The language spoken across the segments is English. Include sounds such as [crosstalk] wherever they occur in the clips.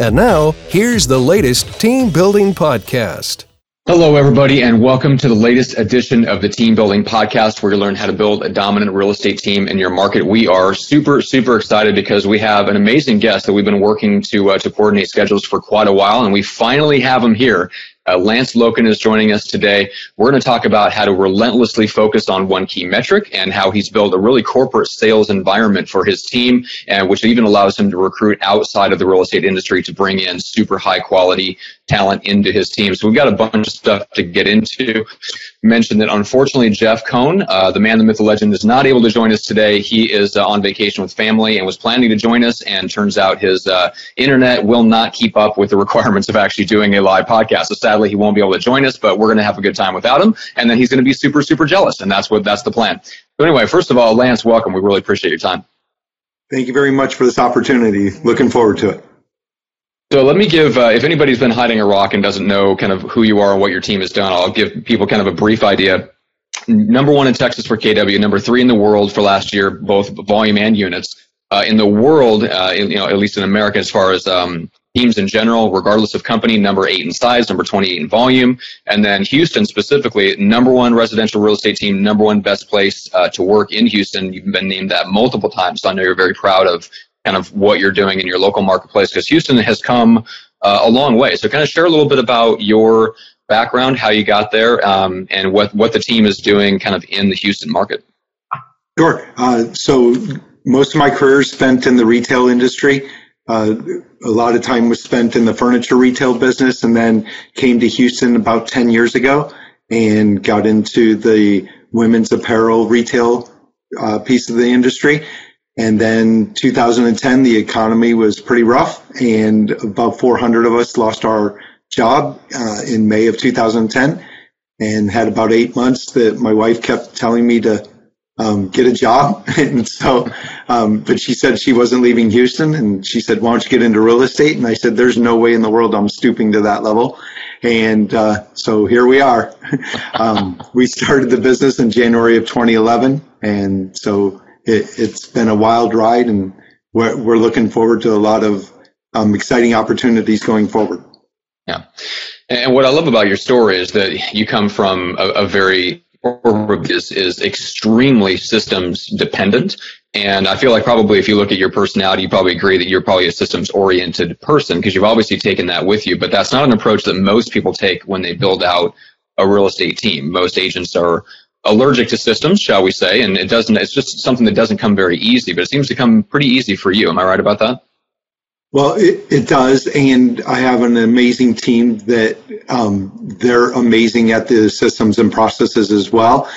And now, here's the latest team building podcast. Hello, everybody, and welcome to the latest edition of the Team Building Podcast, where you learn how to build a dominant real estate team in your market. We are super, super excited because we have an amazing guest that we've been working to uh, to coordinate schedules for quite a while, and we finally have him here. Uh, Lance Loken is joining us today. We're going to talk about how to relentlessly focus on one key metric and how he's built a really corporate sales environment for his team, and which even allows him to recruit outside of the real estate industry to bring in super high quality talent into his team. So we've got a bunch of stuff to get into. Mentioned that unfortunately Jeff Cohn, uh, the man, the myth, the legend, is not able to join us today. He is uh, on vacation with family and was planning to join us, and turns out his uh, internet will not keep up with the [laughs] requirements of actually doing a live podcast. So sadly, he won't be able to join us, but we're going to have a good time without him, and then he's going to be super, super jealous, and that's what that's the plan. So anyway, first of all, Lance, welcome. We really appreciate your time. Thank you very much for this opportunity. Looking forward to it. So let me give, uh, if anybody's been hiding a rock and doesn't know kind of who you are and what your team has done, I'll give people kind of a brief idea. Number one in Texas for KW, number three in the world for last year, both volume and units. Uh, in the world, uh, in, you know, at least in America, as far as um, teams in general, regardless of company, number eight in size, number 28 in volume. And then Houston specifically, number one residential real estate team, number one best place uh, to work in Houston. You've been named that multiple times. So I know you're very proud of kind of what you're doing in your local marketplace because Houston has come uh, a long way. So kind of share a little bit about your background, how you got there, um, and what, what the team is doing kind of in the Houston market. Sure. Uh, so most of my career is spent in the retail industry. Uh, a lot of time was spent in the furniture retail business and then came to Houston about 10 years ago and got into the women's apparel retail uh, piece of the industry. And then 2010, the economy was pretty rough, and about 400 of us lost our job uh, in May of 2010, and had about eight months that my wife kept telling me to um, get a job. [laughs] and so, um, but she said she wasn't leaving Houston, and she said, "Why don't you get into real estate?" And I said, "There's no way in the world I'm stooping to that level." And uh, so here we are. [laughs] um, we started the business in January of 2011, and so it, has been a wild ride, and we're, we're looking forward to a lot of um, exciting opportunities going forward. Yeah. And what I love about your story is that you come from a, a very is, is extremely systems dependent. And I feel like probably if you look at your personality, you probably agree that you're probably a systems oriented person because you've obviously taken that with you. But that's not an approach that most people take when they build out a real estate team. Most agents are allergic to systems, shall we say, and it doesn't. It's just something that doesn't come very easy, but it seems to come pretty easy for you. Am I right about that? Well, it, it does, and I have an amazing team that um, they're amazing at the systems and processes as well.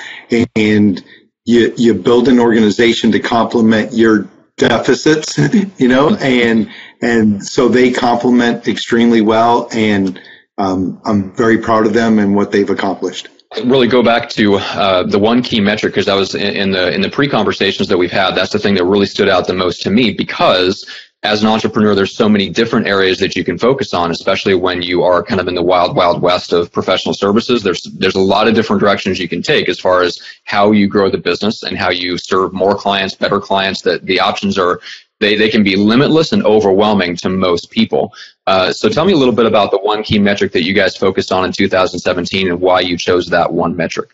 And you you build an organization to complement your deficits, [laughs] you know, and and so they complement extremely well, and um, I'm very proud of them and what they've accomplished really go back to uh, the one key metric because that was in, in the in the pre conversations that we've had. That's the thing that really stood out the most to me because as an entrepreneur, there's so many different areas that you can focus on, especially when you are kind of in the wild, wild west of professional services. There's there's a lot of different directions you can take as far as how you grow the business and how you serve more clients, better clients. That the options are they, they can be limitless and overwhelming to most people. Uh, so tell me a little bit about the one key metric that you guys focused on in 2017 and why you chose that one metric.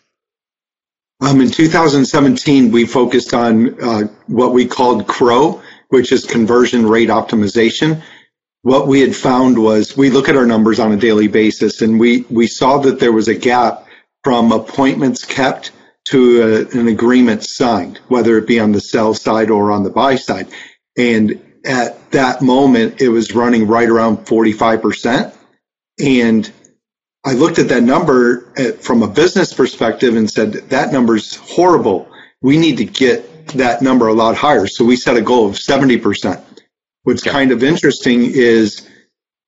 Um, in 2017, we focused on uh, what we called CROW, which is conversion rate optimization. What we had found was we look at our numbers on a daily basis and we, we saw that there was a gap from appointments kept to a, an agreement signed, whether it be on the sell side or on the buy side. And at that moment, it was running right around 45%. And I looked at that number at, from a business perspective and said, that number's horrible. We need to get that number a lot higher. So we set a goal of 70%. What's kind of interesting is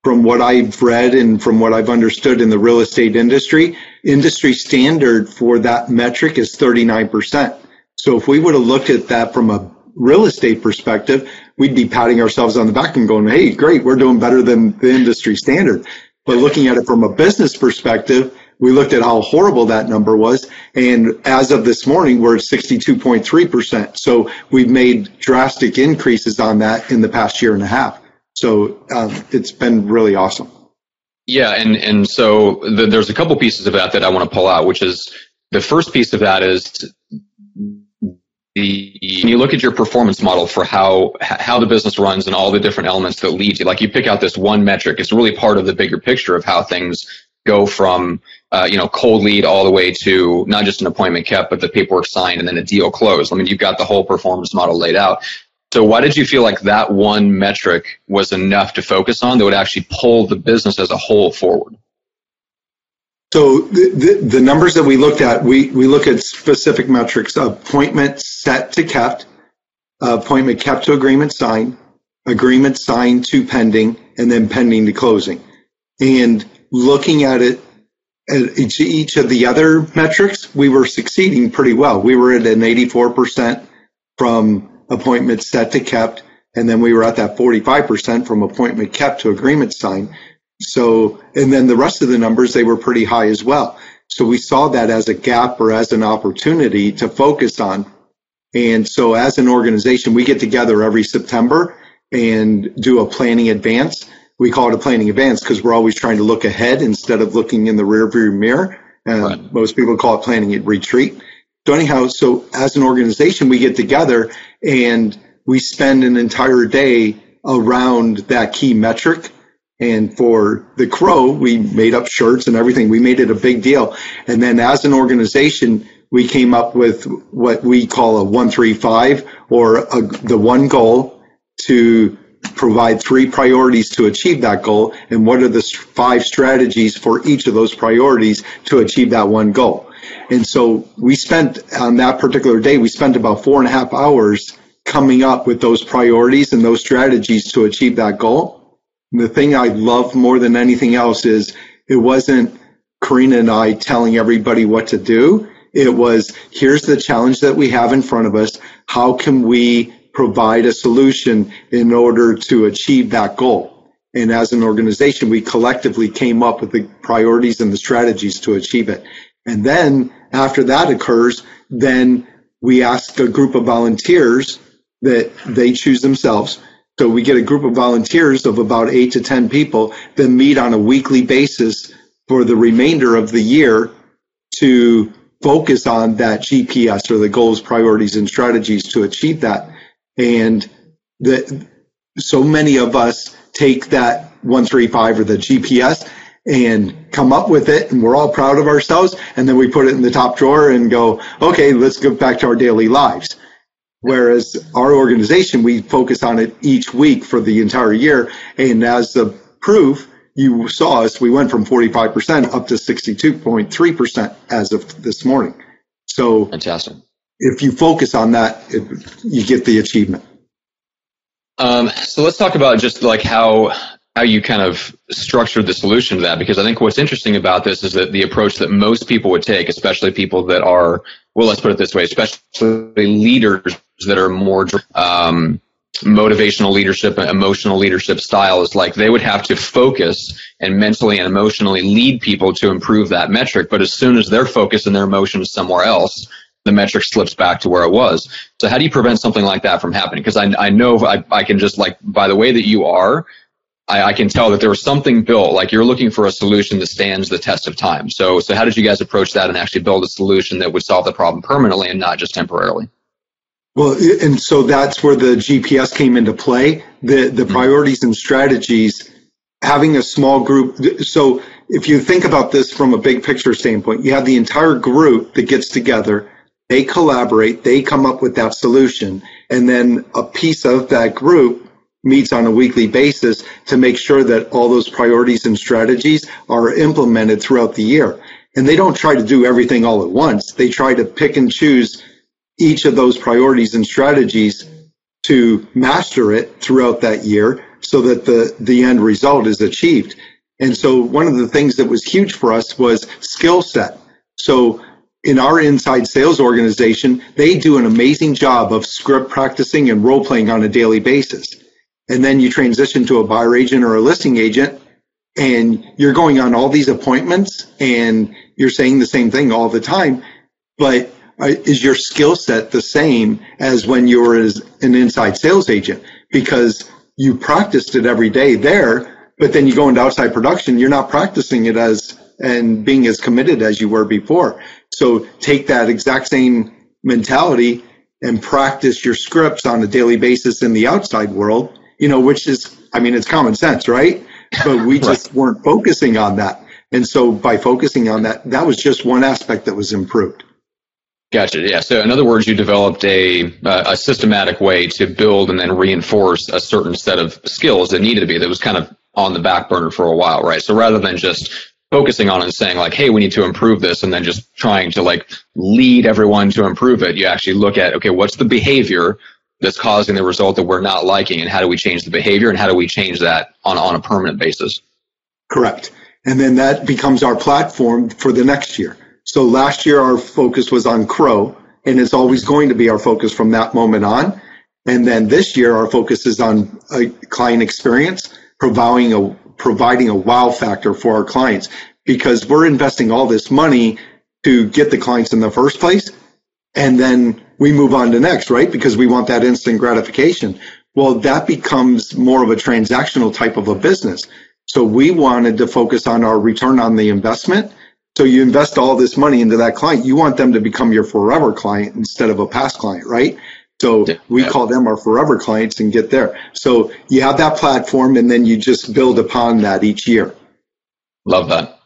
from what I've read and from what I've understood in the real estate industry, industry standard for that metric is 39%. So if we would have looked at that from a real estate perspective, we'd be patting ourselves on the back and going, hey, great, we're doing better than the industry standard. But looking at it from a business perspective, we looked at how horrible that number was. And as of this morning, we're at 62.3%. So we've made drastic increases on that in the past year and a half. So um, it's been really awesome. Yeah. And, and so the, there's a couple pieces of that that I want to pull out, which is the first piece of that is the when you look at your performance model for how how the business runs and all the different elements that lead you like you pick out this one metric it's really part of the bigger picture of how things go from uh, you know cold lead all the way to not just an appointment kept but the paperwork signed and then a deal closed. I mean you've got the whole performance model laid out. So why did you feel like that one metric was enough to focus on that would actually pull the business as a whole forward so the, the, the, numbers that we looked at, we, we look at specific metrics, appointment set to kept, uh, appointment kept to agreement signed, agreement signed to pending, and then pending to closing. And looking at it, at each, each of the other metrics, we were succeeding pretty well. We were at an 84% from appointment set to kept, and then we were at that 45% from appointment kept to agreement signed. So, and then the rest of the numbers, they were pretty high as well. So we saw that as a gap or as an opportunity to focus on. And so as an organization, we get together every September and do a planning advance. We call it a planning advance because we're always trying to look ahead instead of looking in the rearview mirror. And right. most people call it planning at retreat. So anyhow, so as an organization, we get together and we spend an entire day around that key metric and for the Crow, we made up shirts and everything. We made it a big deal. And then as an organization, we came up with what we call a 135 or a, the one goal to provide three priorities to achieve that goal. And what are the five strategies for each of those priorities to achieve that one goal? And so we spent on that particular day, we spent about four and a half hours coming up with those priorities and those strategies to achieve that goal the thing I love more than anything else is it wasn't Karina and I telling everybody what to do. It was here's the challenge that we have in front of us. How can we provide a solution in order to achieve that goal? And as an organization, we collectively came up with the priorities and the strategies to achieve it. And then after that occurs, then we ask a group of volunteers that they choose themselves so we get a group of volunteers of about eight to 10 people that meet on a weekly basis for the remainder of the year to focus on that GPS or the goals, priorities, and strategies to achieve that. And that so many of us take that 135 or the GPS and come up with it and we're all proud of ourselves and then we put it in the top drawer and go okay let's go back to our daily lives Whereas our organization, we focus on it each week for the entire year. And as the proof, you saw us, we went from 45% up to 62.3% as of this morning. So fantastic. If you focus on that, it, you get the achievement. Um, so let's talk about just like how how you kind of structured the solution to that because I think what's interesting about this is that the approach that most people would take, especially people that are well, let's put it this way, especially leaders that are more um, motivational leadership and emotional leadership style is like they would have to focus and mentally and emotionally lead people to improve that metric. But as soon as their focus and their emotions somewhere else, the metric slips back to where it was. So how do you prevent something like that from happening? Because I, I know I, I can just like by the way that you are, I, I, can tell that there was something built. Like you're looking for a solution that stands the test of time. So so how did you guys approach that and actually build a solution that would solve the problem permanently and not just temporarily? Well, and so that's where the GPS came into play. The the mm-hmm. priorities and strategies, having a small group. So if you think about this from a big picture standpoint, you have the entire group that gets together. They collaborate. They come up with that solution, and then a piece of that group meets on a weekly basis to make sure that all those priorities and strategies are implemented throughout the year. And they don't try to do everything all at once. They try to pick and choose each of those priorities and strategies to master it throughout that year so that the, the end result is achieved. And so one of the things that was huge for us was skill set. So in our inside sales organization, they do an amazing job of script practicing and role playing on a daily basis. And then you transition to a buyer agent or a listing agent, and you're going on all these appointments and you're saying the same thing all the time. But uh, is your skill set the same as when you were as an inside sales agent? Because you practiced it every day there, but then you go into outside production, you're not practicing it as and being as committed as you were before. So take that exact same mentality and practice your scripts on a daily basis in the outside world, you know, which is, I mean, it's common sense, right? But we just right. weren't focusing on that. And so by focusing on that, that was just one aspect that was improved. Gotcha. Yeah. So in other words, you developed a uh, a systematic way to build and then reinforce a certain set of skills that needed to be that was kind of on the back burner for a while, right? So rather than just focusing on and saying like, hey, we need to improve this, and then just trying to like lead everyone to improve it, you actually look at okay, what's the behavior that's causing the result that we're not liking, and how do we change the behavior, and how do we change that on on a permanent basis? Correct. And then that becomes our platform for the next year. So last year our focus was on Crow, and it's always going to be our focus from that moment on. And then this year our focus is on a client experience, providing a providing a wow factor for our clients because we're investing all this money to get the clients in the first place. And then we move on to next, right? Because we want that instant gratification. Well, that becomes more of a transactional type of a business. So we wanted to focus on our return on the investment so you invest all this money into that client. You want them to become your forever client instead of a past client, right? So we call them our forever clients and get there. So you have that platform and then you just build upon that each year. Love that.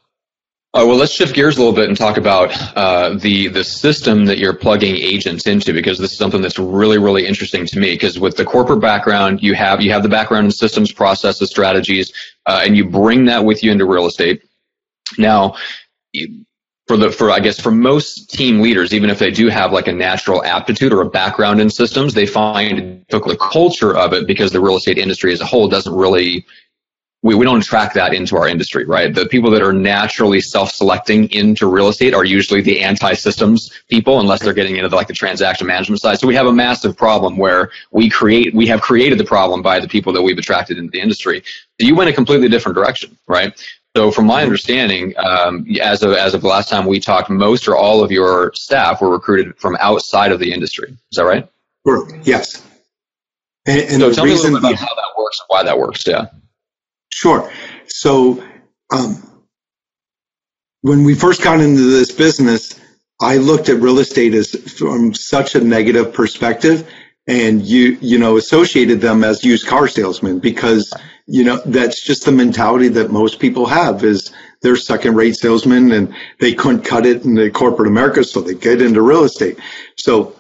Uh, well, let's shift gears a little bit and talk about uh, the the system that you're plugging agents into, because this is something that's really, really interesting to me. Because with the corporate background, you have you have the background in systems, processes, strategies, uh, and you bring that with you into real estate. Now, for the for I guess for most team leaders, even if they do have like a natural aptitude or a background in systems, they find the culture of it because the real estate industry as a whole doesn't really we, we don't track that into our industry, right? The people that are naturally self-selecting into real estate are usually the anti-systems people, unless they're getting into the, like the transaction management side. So we have a massive problem where we create, we have created the problem by the people that we've attracted into the industry. So you went a completely different direction, right? So, from my understanding, um, as of as of the last time we talked, most or all of your staff were recruited from outside of the industry. Is that right? Yes. And, and so, tell me a little bit about how that works and why that works. Yeah. Sure. So, um, when we first got into this business, I looked at real estate as from such a negative perspective and you you know associated them as used car salesmen because you know that's just the mentality that most people have is they're second rate salesmen and they couldn't cut it in the corporate america so they get into real estate so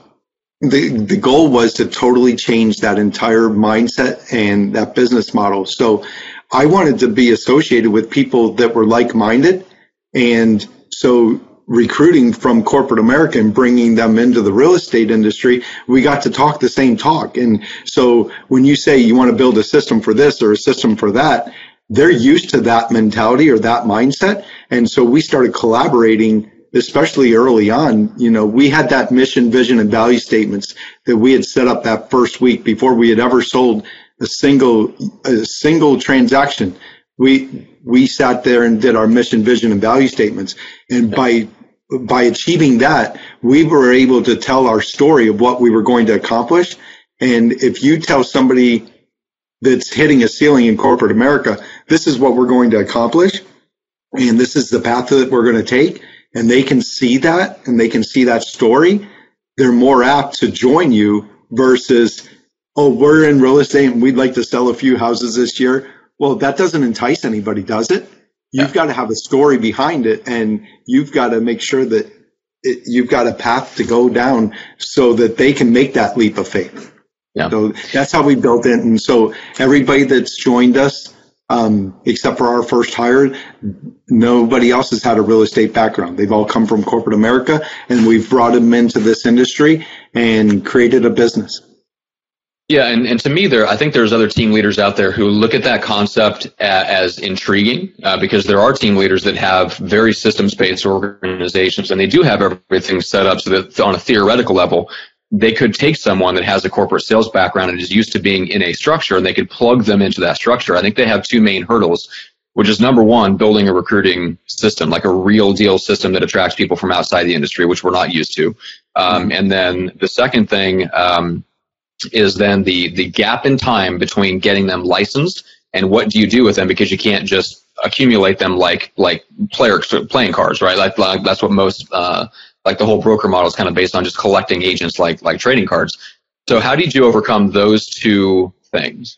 the the goal was to totally change that entire mindset and that business model so i wanted to be associated with people that were like-minded and so recruiting from corporate America and bringing them into the real estate industry, we got to talk the same talk. And so when you say you want to build a system for this or a system for that, they're used to that mentality or that mindset. And so we started collaborating, especially early on. You know, we had that mission, vision, and value statements that we had set up that first week before we had ever sold a single, a single transaction we we sat there and did our mission, vision, and value statements. And by by achieving that, we were able to tell our story of what we were going to accomplish. And if you tell somebody that's hitting a ceiling in corporate America, this is what we're going to accomplish, and this is the path that we're going to take, and they can see that and they can see that story, they're more apt to join you versus, oh, we're in real estate and we'd like to sell a few houses this year well, that doesn't entice anybody, does it? You've yeah. got to have a story behind it, and you've got to make sure that it, you've got a path to go down so that they can make that leap of faith. Yeah. So that's how we built it. And so everybody that's joined us, um, except for our first hire, nobody else has had a real estate background. They've all come from corporate America, and we've brought them into this industry and created a business. Yeah, and, and to me, there I think there's other team leaders out there who look at that concept as, as intriguing uh, because there are team leaders that have very systems-based organizations and they do have everything set up so that on a theoretical level, they could take someone that has a corporate sales background and is used to being in a structure and they could plug them into that structure. I think they have two main hurdles, which is number one, building a recruiting system, like a real deal system that attracts people from outside the industry, which we're not used to. Um, and then the second thing, um, is then the the gap in time between getting them licensed and what do you do with them because you can't just accumulate them like like player playing cards, right? Like, like that's what most uh, like the whole broker model is kind of based on just collecting agents like like trading cards. So how did you overcome those two things?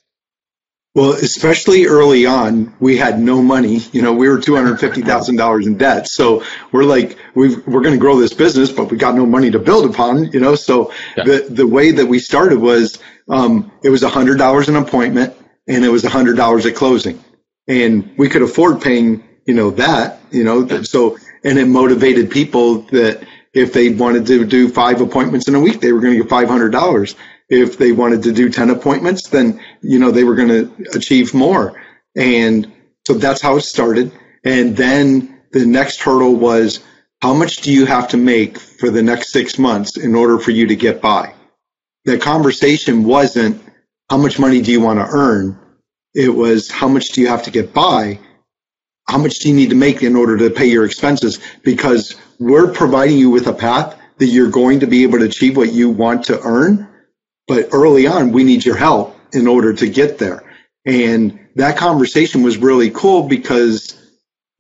Well, especially early on, we had no money. You know, we were two hundred fifty thousand dollars in debt. So we're like, we are going to grow this business, but we got no money to build upon. You know, so yeah. the the way that we started was um, it was hundred dollars an appointment, and it was hundred dollars at closing, and we could afford paying. You know that. You know, yeah. so and it motivated people that if they wanted to do five appointments in a week, they were going to get five hundred dollars if they wanted to do 10 appointments, then, you know, they were going to achieve more. And so that's how it started. And then the next hurdle was how much do you have to make for the next six months in order for you to get by? The conversation wasn't how much money do you want to earn? It was how much do you have to get by? How much do you need to make in order to pay your expenses? Because we're providing you with a path that you're going to be able to achieve what you want to earn but early on, we need your help in order to get there. And that conversation was really cool because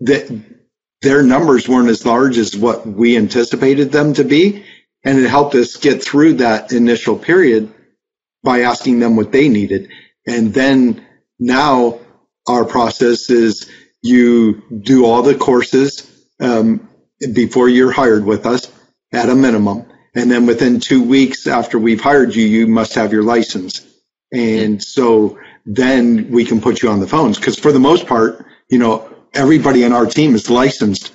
that their numbers weren't as large as what we anticipated them to be. And it helped us get through that initial period by asking them what they needed. And then now our process is you do all the courses um, before you're hired with us at a minimum. And then within two weeks after we've hired you, you must have your license. And so then we can put you on the phones. Because for the most part, you know, everybody in our team is licensed.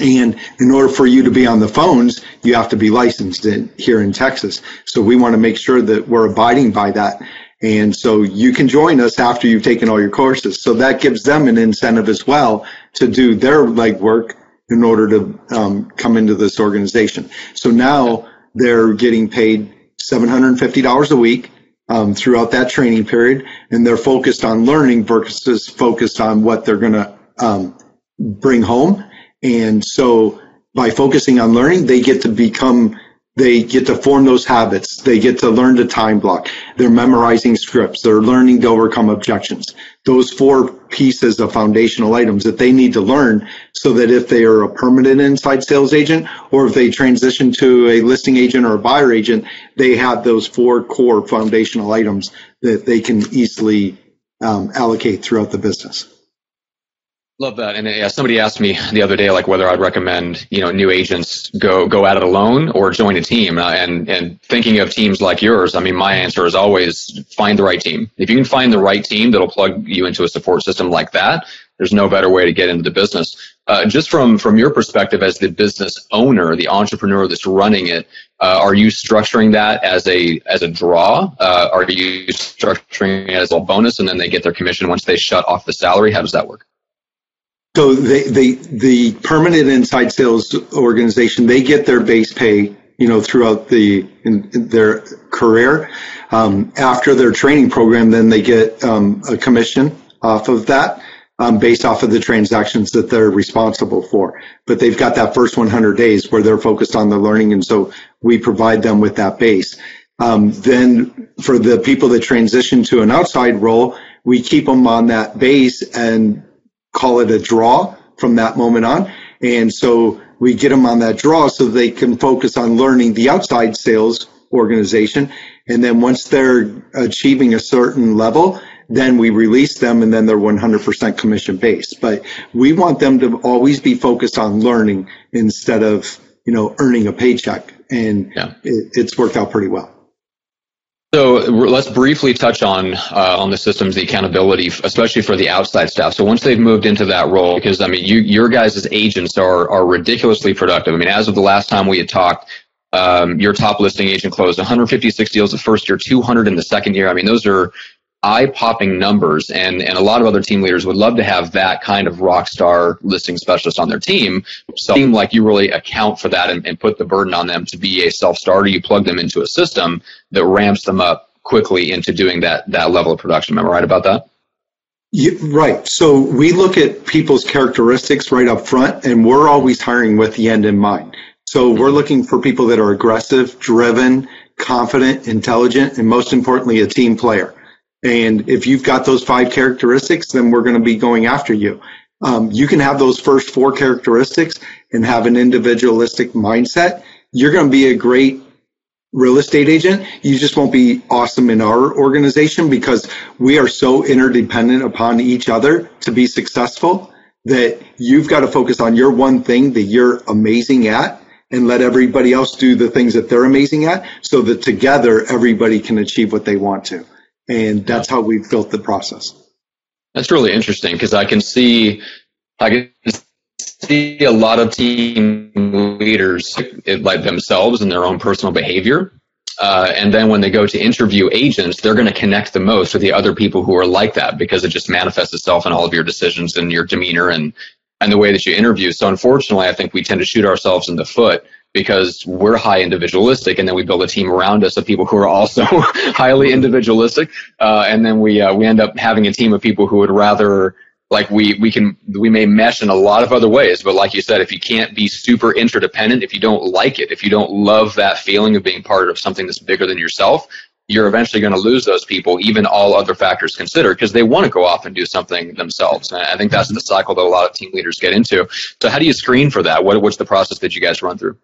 And in order for you to be on the phones, you have to be licensed in, here in Texas. So we want to make sure that we're abiding by that. And so you can join us after you've taken all your courses. So that gives them an incentive as well to do their legwork in order to um, come into this organization. So now they're getting paid $750 a week um, throughout that training period, and they're focused on learning versus focused on what they're going to um, bring home. And so by focusing on learning, they get to become they get to form those habits. They get to learn to time block. They're memorizing scripts. They're learning to overcome objections. Those four pieces of foundational items that they need to learn so that if they are a permanent inside sales agent or if they transition to a listing agent or a buyer agent, they have those four core foundational items that they can easily um, allocate throughout the business. Love that. And yeah, somebody asked me the other day, like whether I'd recommend, you know, new agents go go at it alone or join a team. Uh, and and thinking of teams like yours, I mean, my answer is always find the right team. If you can find the right team that'll plug you into a support system like that, there's no better way to get into the business. Uh, just from from your perspective as the business owner, the entrepreneur that's running it, uh, are you structuring that as a as a draw? Uh, are you structuring it as a bonus, and then they get their commission once they shut off the salary? How does that work? So they, they, the permanent inside sales organization, they get their base pay, you know, throughout the in, in their career. Um, after their training program, then they get um, a commission off of that, um, based off of the transactions that they're responsible for. But they've got that first 100 days where they're focused on the learning, and so we provide them with that base. Um, then for the people that transition to an outside role, we keep them on that base and call it a draw from that moment on. And so we get them on that draw so they can focus on learning the outside sales organization. And then once they're achieving a certain level, then we release them and then they're 100% commission based. But we want them to always be focused on learning instead of, you know, earning a paycheck. And yeah. it, it's worked out pretty well. So let's briefly touch on uh, on the systems, the accountability, especially for the outside staff. So once they've moved into that role, because I mean, you, your guys agents are are ridiculously productive. I mean, as of the last time we had talked, Um, your top listing agent closed 156 deals the first year, 200 in the second year. I mean, those are eye popping numbers and, and a lot of other team leaders would love to have that kind of rock star listing specialist on their team. So it seemed like you really account for that and, and put the burden on them to be a self starter. You plug them into a system that ramps them up quickly into doing that, that level of production. Am I right about that? Right. So we look at people's characteristics right up front and we're always hiring with the end in mind. So we're looking for people that are aggressive, driven, confident, intelligent, and most importantly, a team player. And if you've got those five characteristics, then we're going to be going after you. Um, you can have those first four characteristics and have an individualistic mindset. You're going to be a great real estate agent. You just won't be awesome in our organization because we are so interdependent upon each other to be successful that you've got to focus on your one thing that you're amazing at and let everybody else do the things that they're amazing at so that together everybody can achieve what they want to. And that's how we've built the process. That's really interesting because I can see, I can see a lot of team leaders like themselves and their own personal behavior. Uh, and then when they go to interview agents, they're going to connect the most with the other people who are like that because it just manifests itself in all of your decisions and your demeanor and and the way that you interview. So unfortunately, I think we tend to shoot ourselves in the foot because we're high individualistic and then we build a team around us of people who are also [laughs] highly individualistic uh, and then we uh, we end up having a team of people who would rather like we we can we may mesh in a lot of other ways but like you said if you can't be super interdependent if you don't like it if you don't love that feeling of being part of something that's bigger than yourself you're eventually going to lose those people, even all other factors considered, because they want to go off and do something themselves. And I think that's the cycle that a lot of team leaders get into. So, how do you screen for that? What, what's the process that you guys run through?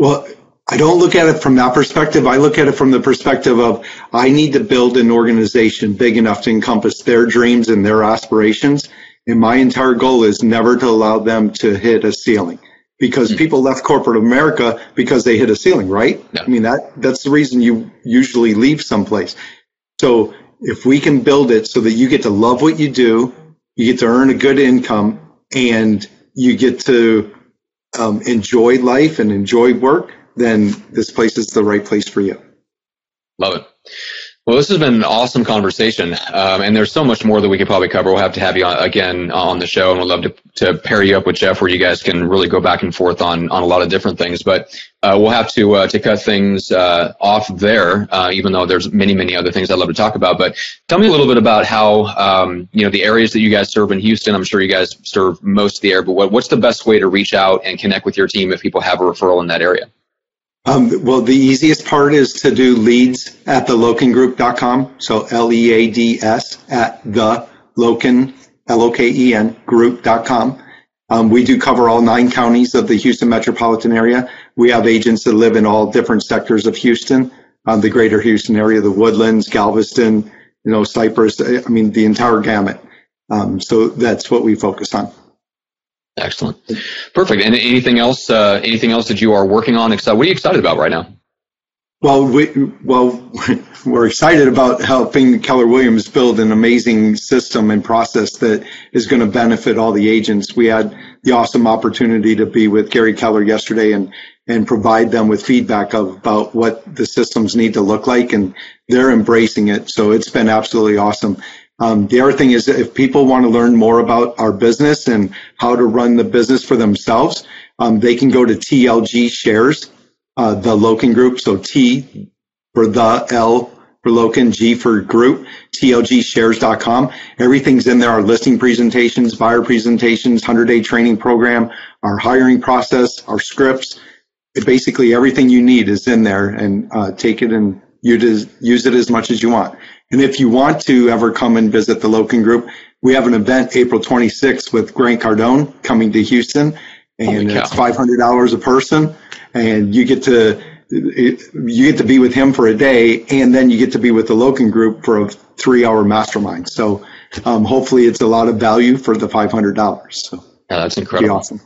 Well, I don't look at it from that perspective. I look at it from the perspective of I need to build an organization big enough to encompass their dreams and their aspirations. And my entire goal is never to allow them to hit a ceiling because mm-hmm. people left corporate America because they hit a ceiling, right? Yeah. I mean, that, that's the reason you usually leave someplace. So if we can build it so that you get to love what you do, you get to earn a good income and you get to um, enjoy life and enjoy work, then this place is the right place for you. Love it. Well, this has been an awesome conversation, um, and there's so much more that we could probably cover. We'll have to have you on, again on the show, and we'd love to, to pair you up with Jeff, where you guys can really go back and forth on on a lot of different things. But uh, we'll have to uh, to cut things uh, off there, uh, even though there's many many other things I'd love to talk about. But tell me a little bit about how um, you know the areas that you guys serve in Houston. I'm sure you guys serve most of the area, but what, what's the best way to reach out and connect with your team if people have a referral in that area? Um, well, the easiest part is to do leads at the lokengroup.com. So L E A D S at the Loken, L O K E N group.com. Um, we do cover all nine counties of the Houston metropolitan area. We have agents that live in all different sectors of Houston, um, the greater Houston area, the woodlands, Galveston, you know, Cypress, I mean, the entire gamut. Um, so that's what we focus on. Excellent. Perfect. And anything else? Uh, anything else that you are working on? What are you excited about right now? Well, we, well, [laughs] we're excited about helping Keller Williams build an amazing system and process that is going to benefit all the agents. We had the awesome opportunity to be with Gary Keller yesterday and and provide them with feedback of, about what the systems need to look like, and they're embracing it. So it's been absolutely awesome. Um, the other thing is if people want to learn more about our business and how to run the business for themselves, um, they can go to TLG Shares, uh, the Loken Group. So T for the L for Loken, G for group, TLGshares.com. Everything's in there. Our listing presentations, buyer presentations, 100 day training program, our hiring process, our scripts. It, basically everything you need is in there and uh, take it and use it as much as you want. And if you want to ever come and visit the Loken Group, we have an event April 26th with Grant Cardone coming to Houston, and it's $500 a person, and you get to you get to be with him for a day, and then you get to be with the Loken Group for a three-hour mastermind. So um, hopefully, it's a lot of value for the $500. So yeah, that's incredible. Awesome.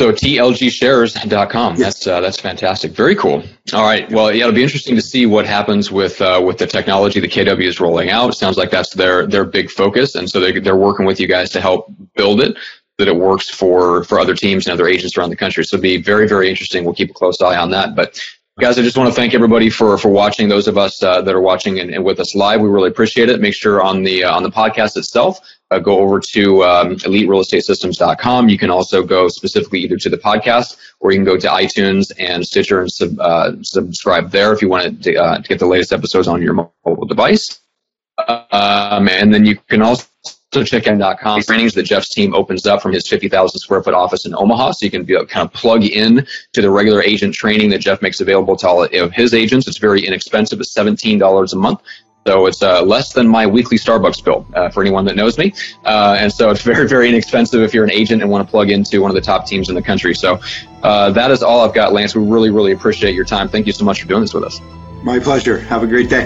So tlgshares.com. That's uh, that's fantastic. Very cool. All right. Well, yeah, it'll be interesting to see what happens with uh, with the technology the KW is rolling out. It sounds like that's their their big focus, and so they they're working with you guys to help build it. that it works for for other teams and other agents around the country. So it'll be very very interesting. We'll keep a close eye on that. But guys, I just want to thank everybody for for watching. Those of us uh, that are watching and, and, with us live, we really appreciate it. Make sure on the uh, on the podcast itself. Uh, go over to um, eliterealestatesystems.com. You can also go specifically either to the podcast or you can go to iTunes and Stitcher and sub, uh, subscribe there if you want to, uh, to, get the latest episodes on your mobile device. Um, and then you can also checkin.com trainings that Jeff's team opens up from his 50,000 square foot office in Omaha. So you can be, kind of plug in to the regular agent training that Jeff makes available to all of his agents. It's very inexpensive. It's $17 a month. So it's uh, less than my weekly Starbucks bill uh, for anyone that knows me. Uh, and so it's [laughs] very, very inexpensive if you're an agent and want to plug into one of the top teams in the country. So uh, that is all I've got, Lance. We really, really appreciate your time. Thank you so much for doing this with us. My pleasure. Have a great day.